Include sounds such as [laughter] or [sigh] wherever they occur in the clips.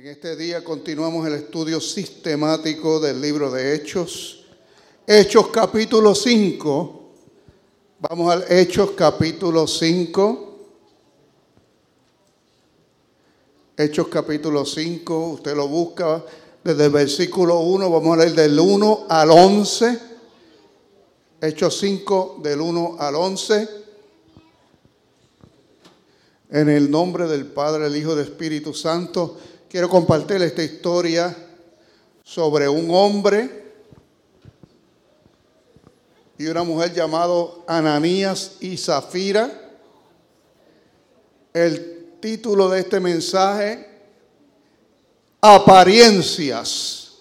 En este día continuamos el estudio sistemático del libro de Hechos. Hechos capítulo 5. Vamos al Hechos capítulo 5. Hechos capítulo 5, usted lo busca desde el versículo 1, vamos a leer del 1 al 11. Hechos 5 del 1 al 11. En el nombre del Padre, el Hijo y del Espíritu Santo. Quiero compartir esta historia sobre un hombre y una mujer llamado Ananías y Zafira. El título de este mensaje, Apariencias.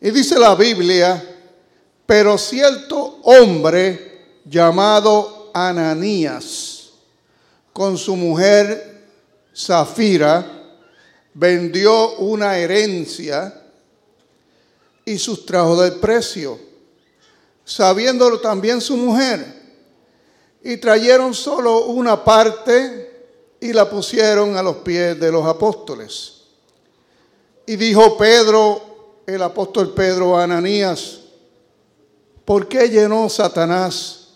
Y dice la Biblia, pero cierto hombre llamado Ananías, con su mujer Zafira, vendió una herencia y sustrajo del precio, sabiéndolo también su mujer. Y trajeron solo una parte y la pusieron a los pies de los apóstoles. Y dijo Pedro, el apóstol Pedro a Ananías, ¿por qué llenó Satanás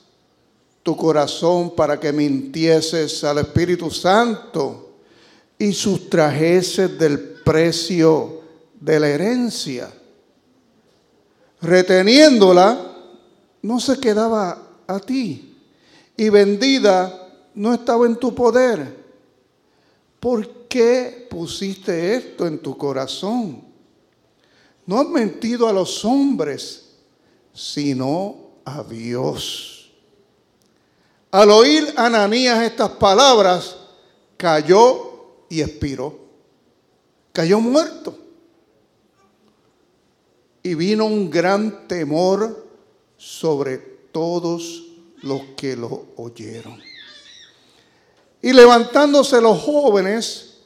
tu corazón para que mintieses al Espíritu Santo? Y sustrajese del precio de la herencia. Reteniéndola, no se quedaba a ti, y vendida no estaba en tu poder. ¿Por qué pusiste esto en tu corazón? No has mentido a los hombres, sino a Dios. Al oír Ananías estas palabras, cayó y expiró. Cayó muerto. Y vino un gran temor sobre todos los que lo oyeron. Y levantándose los jóvenes,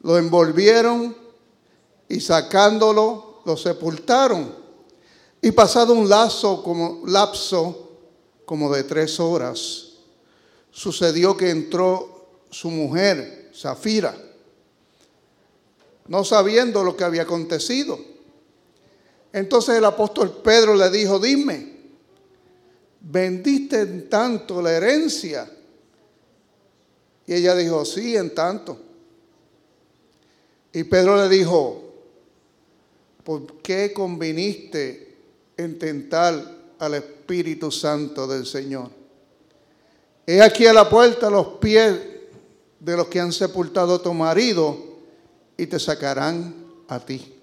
lo envolvieron y sacándolo, lo sepultaron. Y pasado un lazo como lapso como de tres horas, sucedió que entró su mujer, Zafira, no sabiendo lo que había acontecido. Entonces el apóstol Pedro le dijo, dime, ¿vendiste en tanto la herencia? Y ella dijo, sí, en tanto. Y Pedro le dijo, ¿por qué conviniste en tentar al Espíritu Santo del Señor? He aquí a la puerta los pies de los que han sepultado a tu marido y te sacarán a ti.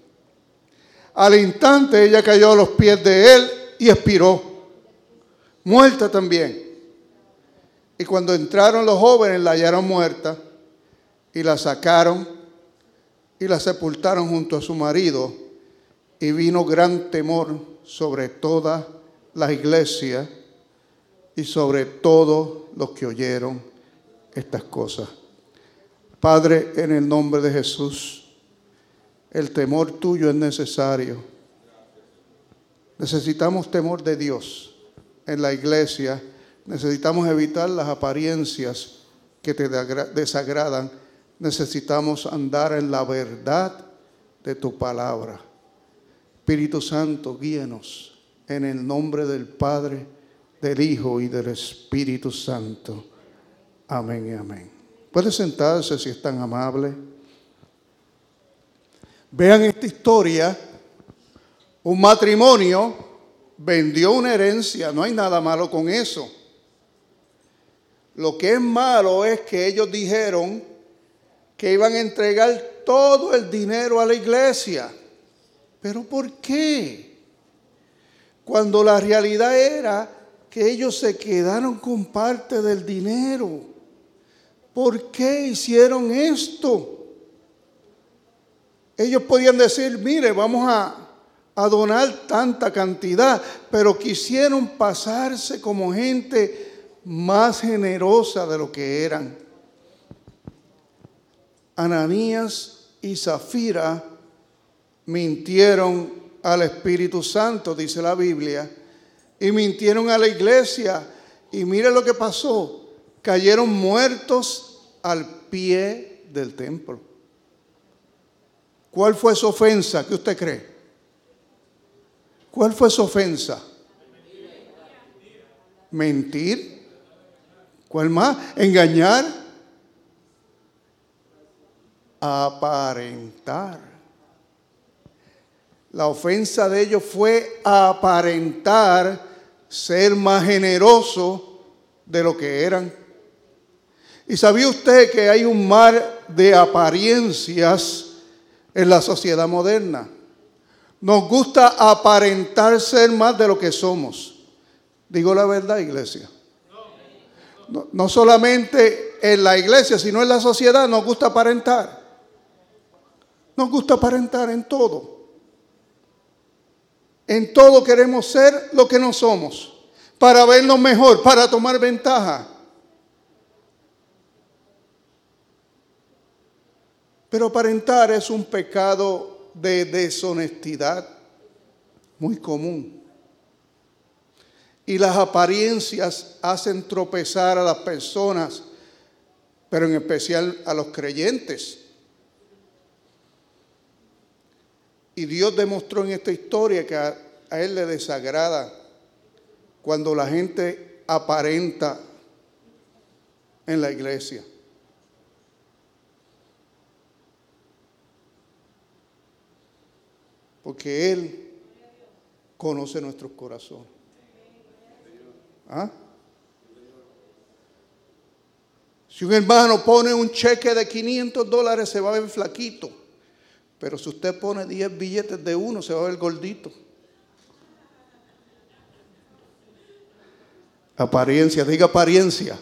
Al instante ella cayó a los pies de él y expiró, muerta también. Y cuando entraron los jóvenes la hallaron muerta y la sacaron y la sepultaron junto a su marido. Y vino gran temor sobre toda la iglesia y sobre todos los que oyeron estas cosas. Padre, en el nombre de Jesús, el temor tuyo es necesario. Necesitamos temor de Dios en la iglesia. Necesitamos evitar las apariencias que te desagradan. Necesitamos andar en la verdad de tu palabra. Espíritu Santo, guíenos en el nombre del Padre, del Hijo y del Espíritu Santo. Amén y amén. Puede sentarse si es tan amable. Vean esta historia. Un matrimonio vendió una herencia. No hay nada malo con eso. Lo que es malo es que ellos dijeron que iban a entregar todo el dinero a la iglesia. ¿Pero por qué? Cuando la realidad era que ellos se quedaron con parte del dinero. ¿Por qué hicieron esto? Ellos podían decir, mire, vamos a, donar tanta cantidad, pero quisieron pasarse como gente más generosa de lo que eran. Ananías y Zafira mintieron al Espíritu Santo, dice la Biblia, y mintieron a la iglesia. Y mire lo que pasó cayeron muertos al pie del templo. ¿Cuál fue su ofensa? ¿Qué usted cree? ¿Cuál fue su ofensa? Mentir. ¿Cuál más? Engañar. Aparentar. La ofensa de ellos fue aparentar ser más generoso de lo que eran. ¿Y sabía usted que hay un mar de apariencias en la sociedad moderna? Nos gusta aparentar ser más de lo que somos. Digo la verdad, iglesia. No, no, solamente en la iglesia, sino en la sociedad nos gusta aparentar. Nos gusta aparentar en todo. En todo queremos ser lo que no somos, para vernos mejor, para tomar ventaja. Pero aparentar es un pecado de deshonestidad muy común. Y las apariencias hacen tropezar a las personas, pero en especial a los creyentes. Y Dios demostró en esta historia que a, Él le desagrada cuando la gente aparenta en la iglesia. Porque Él conoce nuestros corazones. ¿Ah? Si un hermano pone un cheque de 500 dólares se va a ver flaquito, pero si usted pone 10 billetes de uno se va a ver gordito. Apariencia, diga apariencia.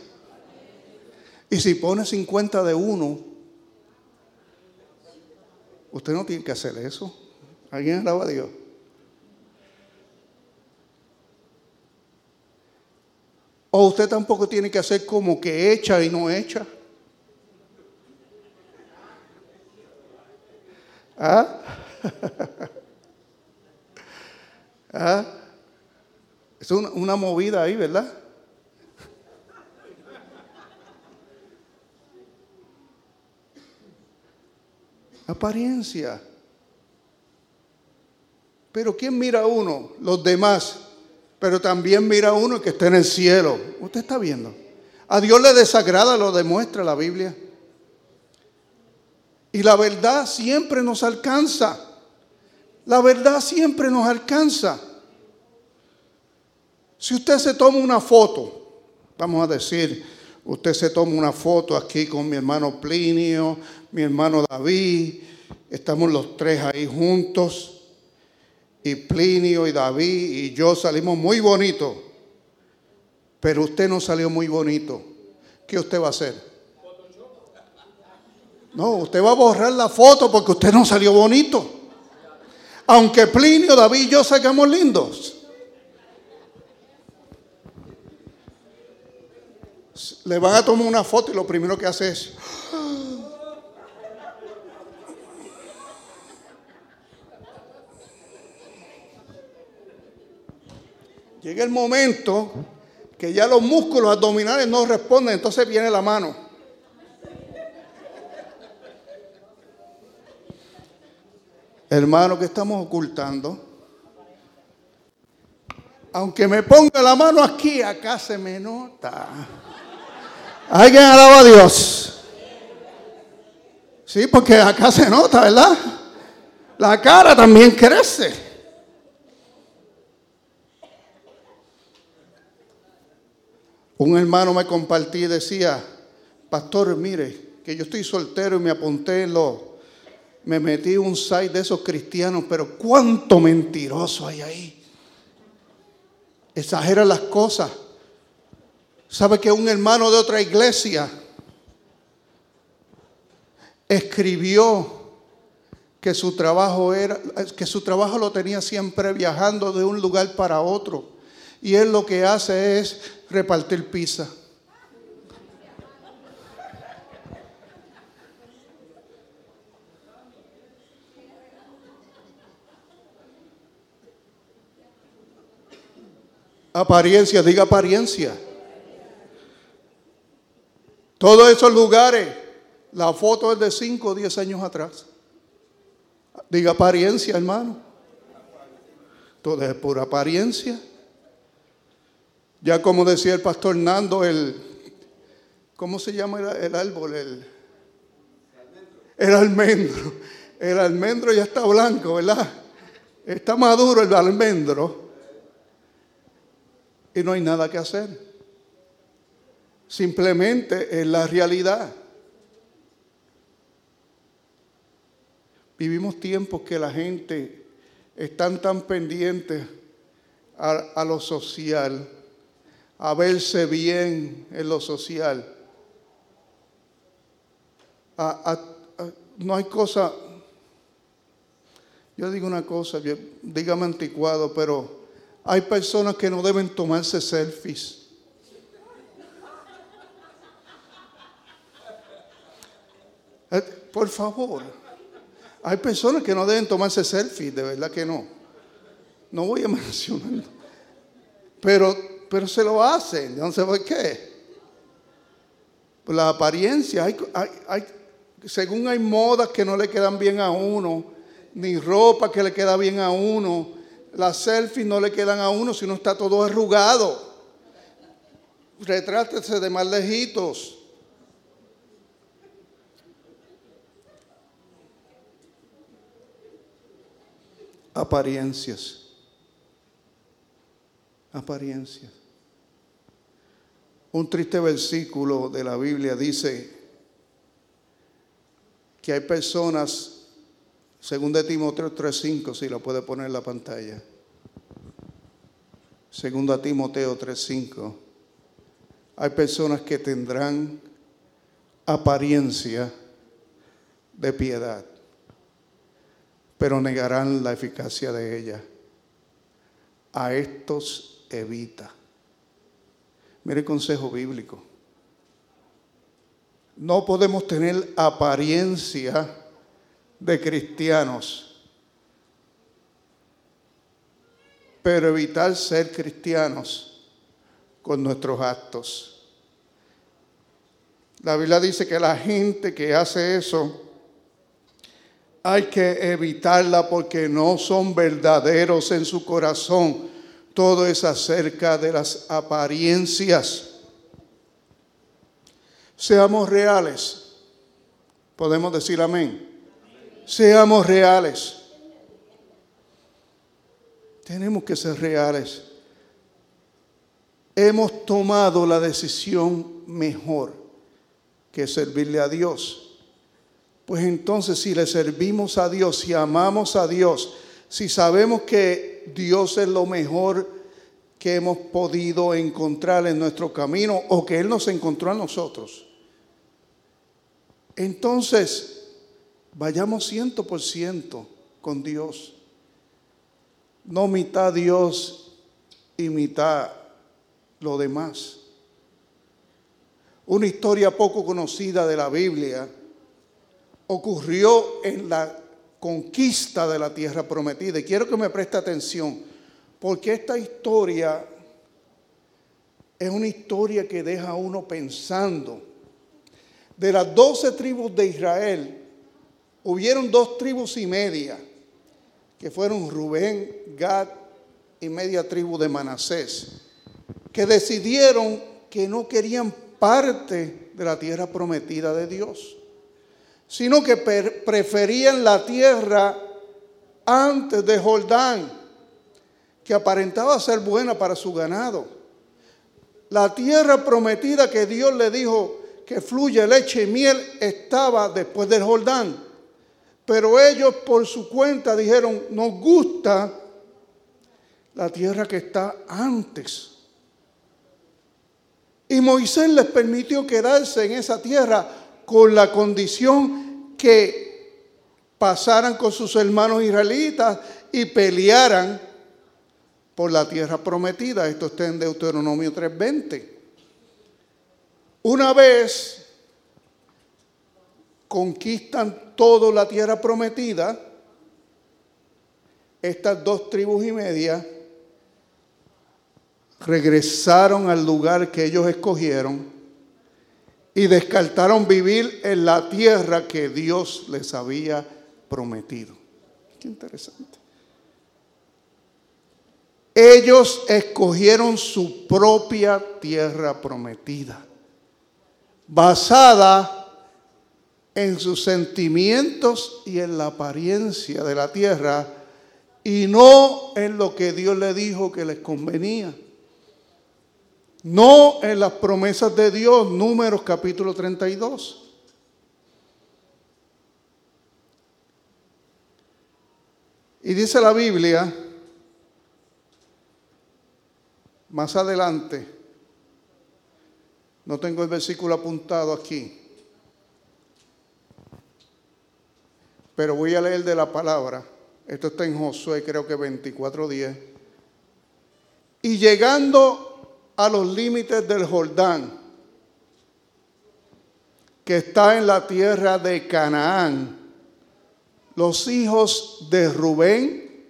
Y si pone 50 de uno, usted no tiene que hacer eso. ¿Alguien alaba a Dios? O usted tampoco tiene que hacer como que echa y no echa. ¿Ah? [laughs] ¿Ah? Es una, una movida ahí, ¿verdad? Apariencia. Pero ¿quién mira a uno? Los demás. Pero también mira a uno que está en el cielo. Usted está viendo. A Dios le desagrada, lo demuestra la Biblia. Y la verdad siempre nos alcanza. La verdad siempre nos alcanza. Si usted se toma una foto, vamos a decir, usted se toma una foto aquí con mi hermano Plinio, mi hermano David, estamos los tres ahí juntos y Plinio y David y yo salimos muy bonitos, pero usted no salió muy bonito, ¿qué usted va a hacer? No, usted va a borrar la foto porque usted no salió bonito. Aunque Plinio, David y yo sacamos lindos. Le van a tomar una foto y lo primero que hace es... Llega el momento que ya los músculos abdominales no responden, entonces viene la mano. Hermano, que estamos ocultando? Aunque me ponga la mano aquí, acá se me nota. Alguien alaba a Dios. Sí, porque acá se nota, ¿verdad? La cara también crece. Un hermano me compartí y decía, pastor, mire, que yo estoy soltero y me apunté en lo, me metí un site de esos cristianos, pero cuánto mentiroso hay ahí. Exagera las cosas. ¿Sabe que un hermano de otra iglesia escribió que su trabajo era que su trabajo lo tenía siempre viajando de un lugar para otro? Y él lo que hace es repartir pizza. Apariencia, diga apariencia. Todos esos lugares, la foto es de 5 o 10 años atrás. Diga apariencia, hermano. Todo es pura apariencia. Ya como decía el pastor Nando, el, ¿cómo se llama el, árbol? El, el almendro. El almendro ya está blanco, ¿verdad? Está maduro el almendro. Y no hay nada que hacer. Simplemente es la realidad. Vivimos tiempos que la gente están tan pendientes a, lo social, a verse bien en lo social. no hay cosa, yo digo una cosa, dígame anticuado, pero hay personas que no deben tomarse selfies. Eh, por favor. Hay personas que no deben tomarse selfies, de verdad que no. No voy a [laughs] mencionar. Pero, pero se lo hacen, no sé por qué. Por la apariencia, hay, hay, según hay modas que no le quedan bien a uno, ni ropa que le queda bien a uno, las selfies no le quedan a uno si no está todo arrugado. Retrátese de más lejitos. apariencias. Apariencias. Un triste versículo de la Biblia dice que hay personas, según de Timoteo 3.5, si lo puede poner en la pantalla. Segundo Timoteo 3.5. Hay personas que tendrán apariencia de piedad pero negarán la eficacia de ella. A estos evita. Mire el consejo bíblico. No podemos tener apariencia de cristianos, pero evitar ser cristianos con nuestros actos. La Biblia dice que la gente que hace eso hay que evitarla porque no son verdaderos en su corazón. Todo es acerca de las apariencias. Seamos reales. Podemos decir amén. Seamos reales. Tenemos que ser reales. Hemos tomado la decisión mejor que servirle a Dios pues entonces si le servimos a Dios, si amamos a Dios, si sabemos Dios es lo mejor que hemos podido encontrar en nuestro camino o que Él nos encontró a nosotros, entonces vayamos ciento por ciento con Dios. No mitad Dios y mitad lo demás. Una historia poco conocida de la Biblia ocurrió en la conquista de la tierra prometida. Y quiero que me preste atención, porque esta historia es una historia que deja a uno pensando. De las doce tribus de Israel, hubieron dos tribus y media, que fueron Rubén, Gad y media tribu de Manasés, que decidieron que no querían parte de la tierra prometida de Dios sino que preferían la tierra antes de Jordán, que aparentaba ser buena para su ganado. La tierra prometida que Dios le dijo que fluye leche y miel estaba después del Jordán. Pero ellos por su cuenta dijeron, nos gusta la tierra que está antes. Y Moisés les permitió quedarse en esa tierra con la condición que pasaran con sus hermanos israelitas y pelearan por la tierra prometida. Esto está en Deuteronomio 3:20. Una vez conquistan toda la tierra prometida, estas dos tribus y media regresaron al lugar que ellos escogieron y descartaron vivir en la tierra que Dios les había prometido. Qué interesante. Ellos escogieron su propia tierra prometida, basada en sus sentimientos y en la apariencia de la tierra, y no en lo que Dios le dijo que les convenía. No en las promesas de Dios, números capítulo 32. Y dice la Biblia, más adelante, no tengo el versículo apuntado aquí, pero voy a leer de la palabra. Esto está en Josué, creo que 24.10. Y llegando a los límites del Jordán, que está en la tierra de Canaán, los hijos de Rubén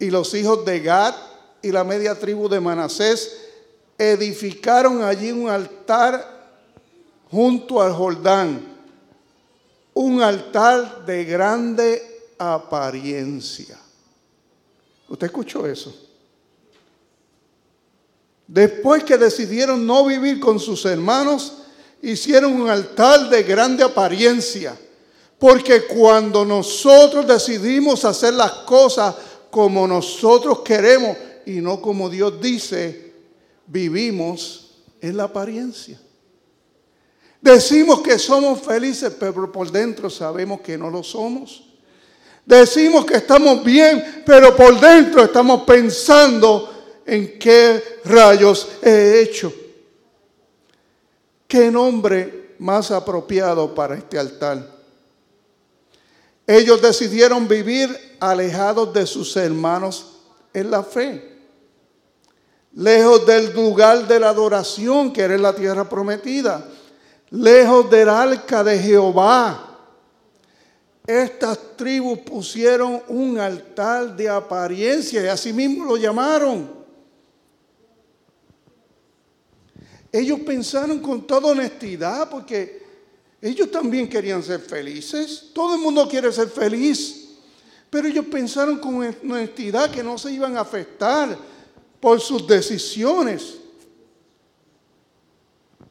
y los hijos de Gad y la media tribu de Manasés edificaron allí un altar junto al Jordán, un altar de grande apariencia. ¿Usted escuchó eso? Después que decidieron no vivir con sus hermanos, hicieron un altar de grande apariencia. Porque cuando nosotros decidimos hacer las cosas como nosotros queremos, y no como Dios dice, vivimos en la apariencia. Decimos que somos felices, pero por dentro sabemos que no lo somos. Decimos que estamos bien, pero por dentro estamos pensando en qué rayos he hecho. ¿Qué nombre más apropiado para este altar? Ellos decidieron vivir alejados de sus hermanos en la fe lejos del lugar de la adoración que era la tierra prometida, lejos del arca de Jehová. Estas tribus pusieron un altar de apariencia y así mismo lo llamaron. Ellos pensaron con toda honestidad porque ellos también querían ser felices. Todo el mundo quiere ser feliz. Pero ellos pensaron con honestidad que no se iban a afectar por sus decisiones.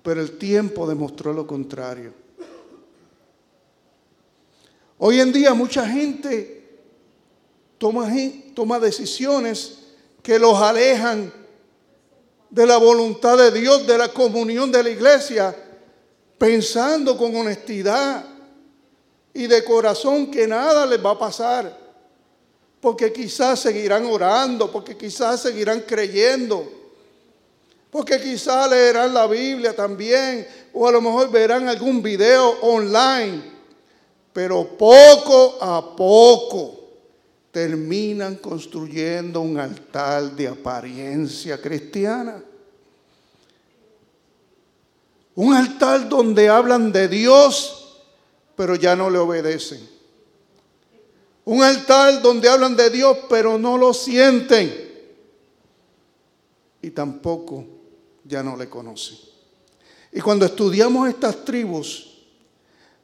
Pero el tiempo demostró lo contrario. Hoy en día mucha gente toma, toma decisiones que los alejan de la voluntad de Dios, de la comunión de la iglesia, pensando con honestidad y de corazón que nada les va a pasar porque quizás seguirán orando, porque quizás seguirán creyendo, porque quizás leerán la Biblia también, o a lo mejor verán algún video online, pero poco a poco terminan construyendo un altar de apariencia cristiana. Un altar donde hablan de Dios, pero ya no le obedecen. Un altar donde hablan de Dios pero no lo sienten. Y tampoco ya no le conocen. Y cuando estudiamos estas tribus,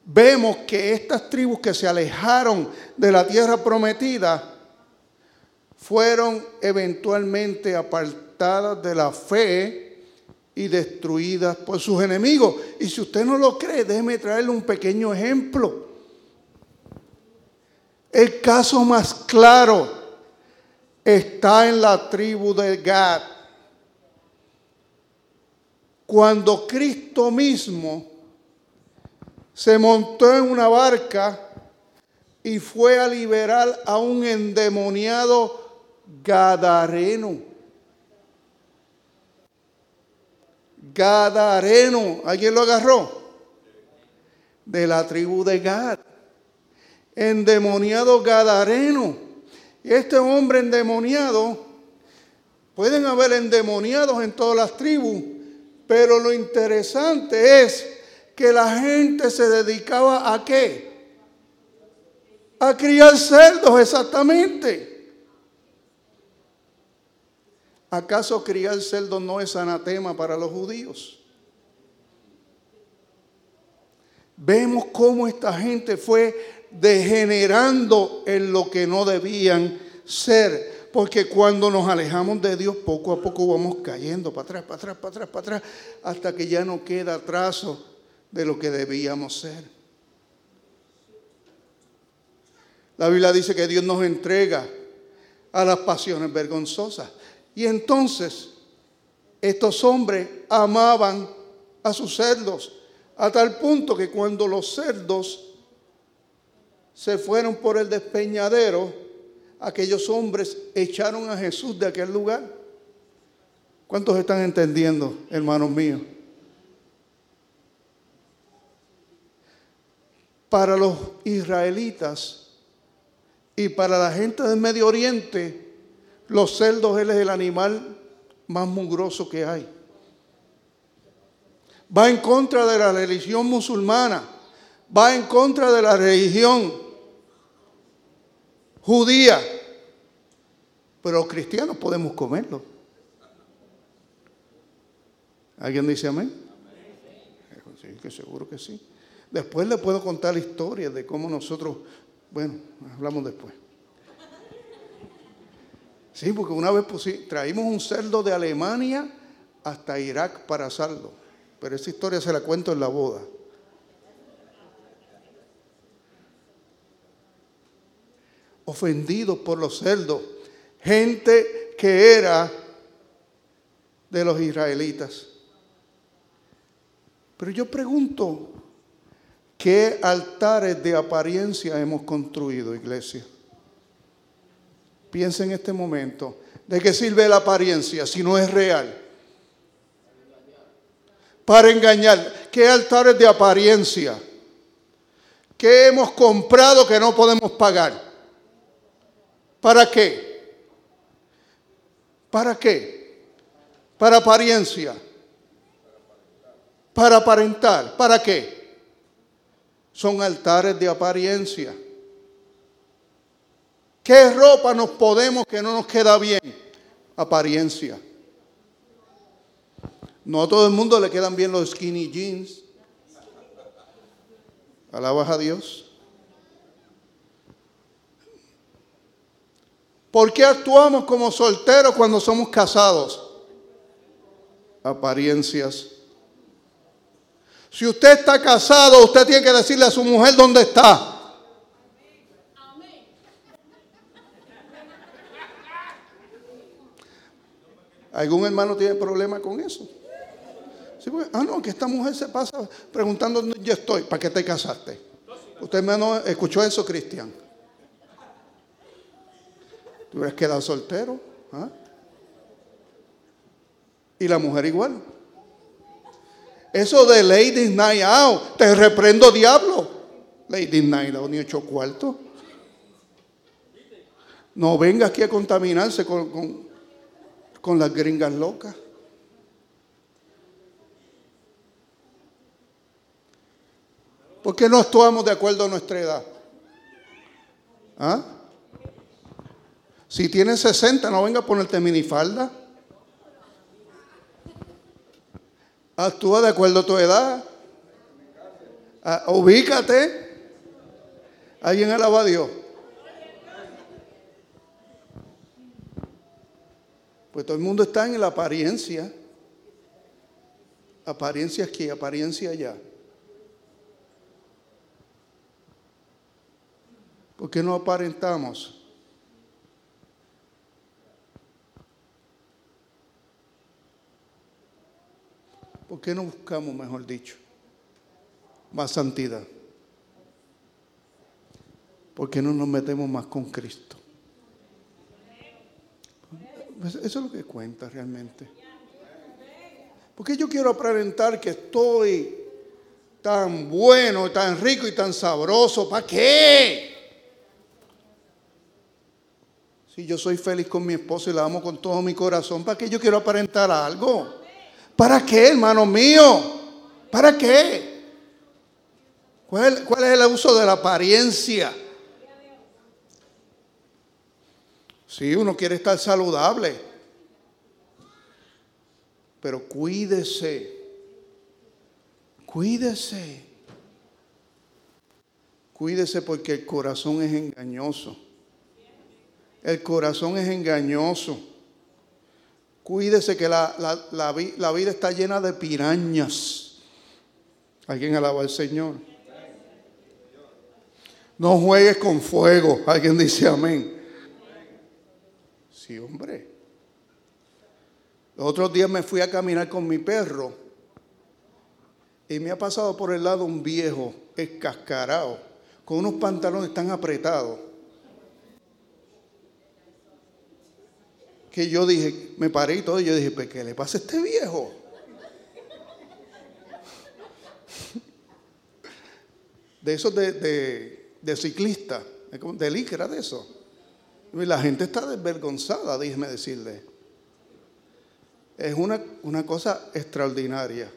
vemos que estas tribus que se alejaron de la tierra prometida fueron eventualmente apartadas de la fe y destruidas por sus enemigos. Y si usted no lo cree, déjeme traerle un pequeño ejemplo. El caso más claro está en la tribu de Gad. Cuando Cristo mismo se montó en una barca y fue a liberar a un endemoniado gadareno. Gadareno, ¿alguien lo agarró? De la tribu de Gad endemoniado gadareno. Este hombre endemoniado, pueden haber endemoniados en todas las tribus, pero lo interesante es que la gente se dedicaba a qué? A criar cerdos, exactamente. ¿Acaso criar cerdos no es anatema para los judíos? Vemos cómo esta gente fue degenerando en lo que no debían ser. Porque cuando nos alejamos de Dios, poco a poco vamos cayendo para atrás, para atrás, para atrás, para atrás, hasta que ya no queda trazo de lo que debíamos ser. La Biblia dice que Dios nos entrega a las pasiones vergonzosas. Y entonces estos hombres amaban a sus cerdos, a tal punto que cuando los cerdos se fueron por el despeñadero, aquellos hombres echaron a Jesús de aquel lugar. ¿Cuántos están entendiendo, hermanos míos? Para los israelitas y para la gente del Medio Oriente, los cerdos es el animal más mugroso que hay. Va en contra de la religión musulmana, va en contra de la religión judía, pero los cristianos podemos comerlo. ¿Alguien dice amén? Sí, que seguro que sí. Después le puedo contar la historia de cómo nosotros, bueno, hablamos después. Sí, porque una vez traímos un cerdo de Alemania hasta Irak para asarlo. Pero esa historia se la cuento en la boda. Ofendidos por los cerdos. Gente que era de los israelitas. Pero yo pregunto, ¿qué altares de apariencia hemos construido, iglesia? Piensa en este momento, ¿de qué sirve la apariencia si no es real? Para engañar. ¿Qué altares de apariencia? ¿Qué hemos comprado que no podemos pagar? ¿Para qué? ¿Para qué? Para apariencia. Para aparentar. ¿Para qué? Son altares de apariencia. ¿Qué ropa nos podemos que no nos queda bien? Apariencia. No a todo el mundo le quedan bien los skinny jeans. Alabas a Dios. ¿Por qué actuamos como solteros cuando somos casados? Apariencias. Si usted está casado, usted tiene que decirle a su mujer dónde está. ¿Algún hermano tiene problema con eso? ah, no, que esta mujer se pasa preguntando dónde yo estoy. ¿Para qué te casaste? Usted hermano escuchó eso, Cristian. ¿Tú hubieras quedado soltero? ¿Ah? Y la mujer igual. Eso de Lady Night Out, te reprendo diablo. Lady Night Out, ni ocho cuartos. No venga aquí a contaminarse con con las gringas locas. ¿Por qué no actuamos de acuerdo a nuestra edad? ¿Ah? Si tienes 60, no venga a ponerte minifalda. Actúa de acuerdo a tu edad. Ah, ubícate. Alguien alaba a Dios. Pues todo el mundo está en la apariencia. Apariencia aquí, apariencia allá. ¿Por qué no aparentamos? ¿Por qué no buscamos, mejor dicho, más santidad? ¿Por qué no nos metemos más con Cristo? Pues eso es lo que cuenta realmente. Porque yo quiero aparentar que estoy tan bueno, tan rico y tan sabroso. ¿Para qué? Si yo soy feliz con mi esposo y la amo con todo mi corazón, ¿para qué yo quiero aparentar algo? ¿Para qué, hermano mío? ¿Para qué? ¿Cuál, es el uso de la apariencia? Si uno quiere estar saludable, pero cuídese, cuídese, Cuídese porque el corazón es engañoso. El corazón es engañoso. Cuídese que la, la, vida está llena de pirañas. Alguien alaba al Señor. No juegues con fuego. Alguien dice amén. Sí, hombre. Los otros días me fui a caminar con mi perro y me ha pasado por el lado un viejo escascarado con unos pantalones tan apretados que yo dije, me paré y todo, y yo dije, ¿pero qué le pasa a este viejo? De esos de, de, de ciclista, de licra de eso. La gente está desvergonzada, déjeme decirle. Es una, una cosa extraordinaria.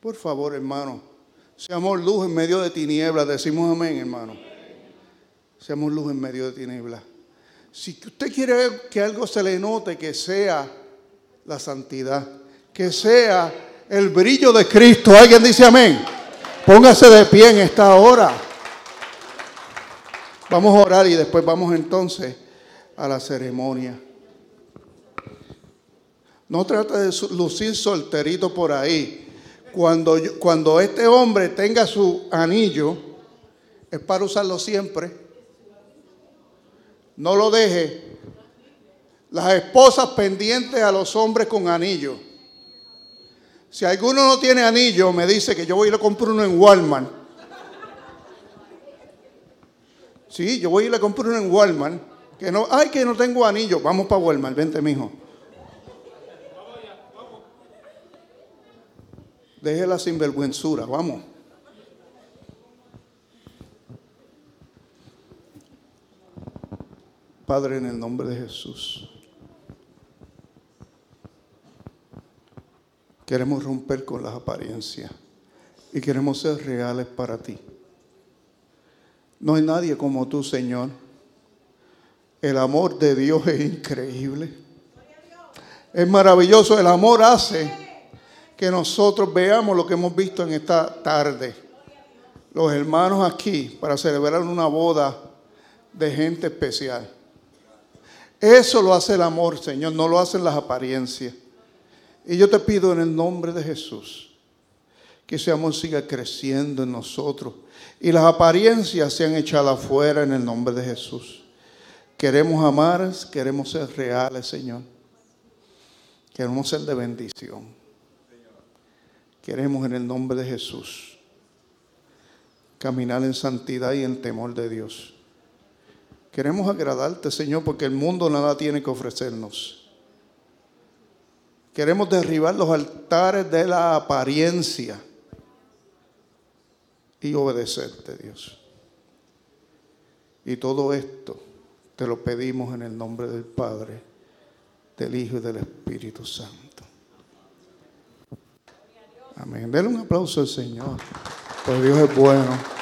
Por favor, hermano, seamos luz en medio de tinieblas. Decimos amén, hermano. Seamos luz en medio de tinieblas. Si usted quiere que algo se le note, que sea la santidad, que sea el brillo de Cristo. ¿Alguien dice amén? Póngase de pie en esta hora. Vamos a orar y después vamos entonces a la ceremonia. No trata de lucir solterito por ahí. Cuando, cuando este hombre tenga su anillo, es para usarlo siempre no lo deje. Las esposas pendientes a los hombres con anillo. Si alguno no tiene anillo, me dice que yo voy ir a comprar uno en Walmart. Sí, yo voy a ir a comprar uno en Walmart. Que no, ay, que no tengo anillo. Vamos para Walmart, vente, mijo. Deje la sinvergüenzura, vamos. Padre, en el nombre de Jesús, queremos romper con las apariencias y queremos ser reales para ti. No hay nadie como tú, Señor. El amor de Dios es increíble. Es maravilloso. El amor hace que nosotros veamos lo que hemos visto en esta tarde. Los hermanos aquí para celebrar una boda de gente especial. Eso lo hace el amor, Señor, no lo hacen las apariencias. Y yo te pido en el nombre de Jesús que ese amor siga creciendo en nosotros y las apariencias sean echadas afuera en el nombre de Jesús. Queremos amar, queremos ser reales, Señor. Queremos ser de bendición. Queremos en el nombre de Jesús caminar en santidad y en temor de Dios. Queremos agradarte, Señor, porque el mundo nada tiene que ofrecernos. Queremos derribar los altares de la apariencia y obedecerte, Dios. Y todo esto te lo pedimos en el nombre del Padre, del Hijo y del Espíritu Santo. Amén. Denle un aplauso al Señor, pues Dios es bueno.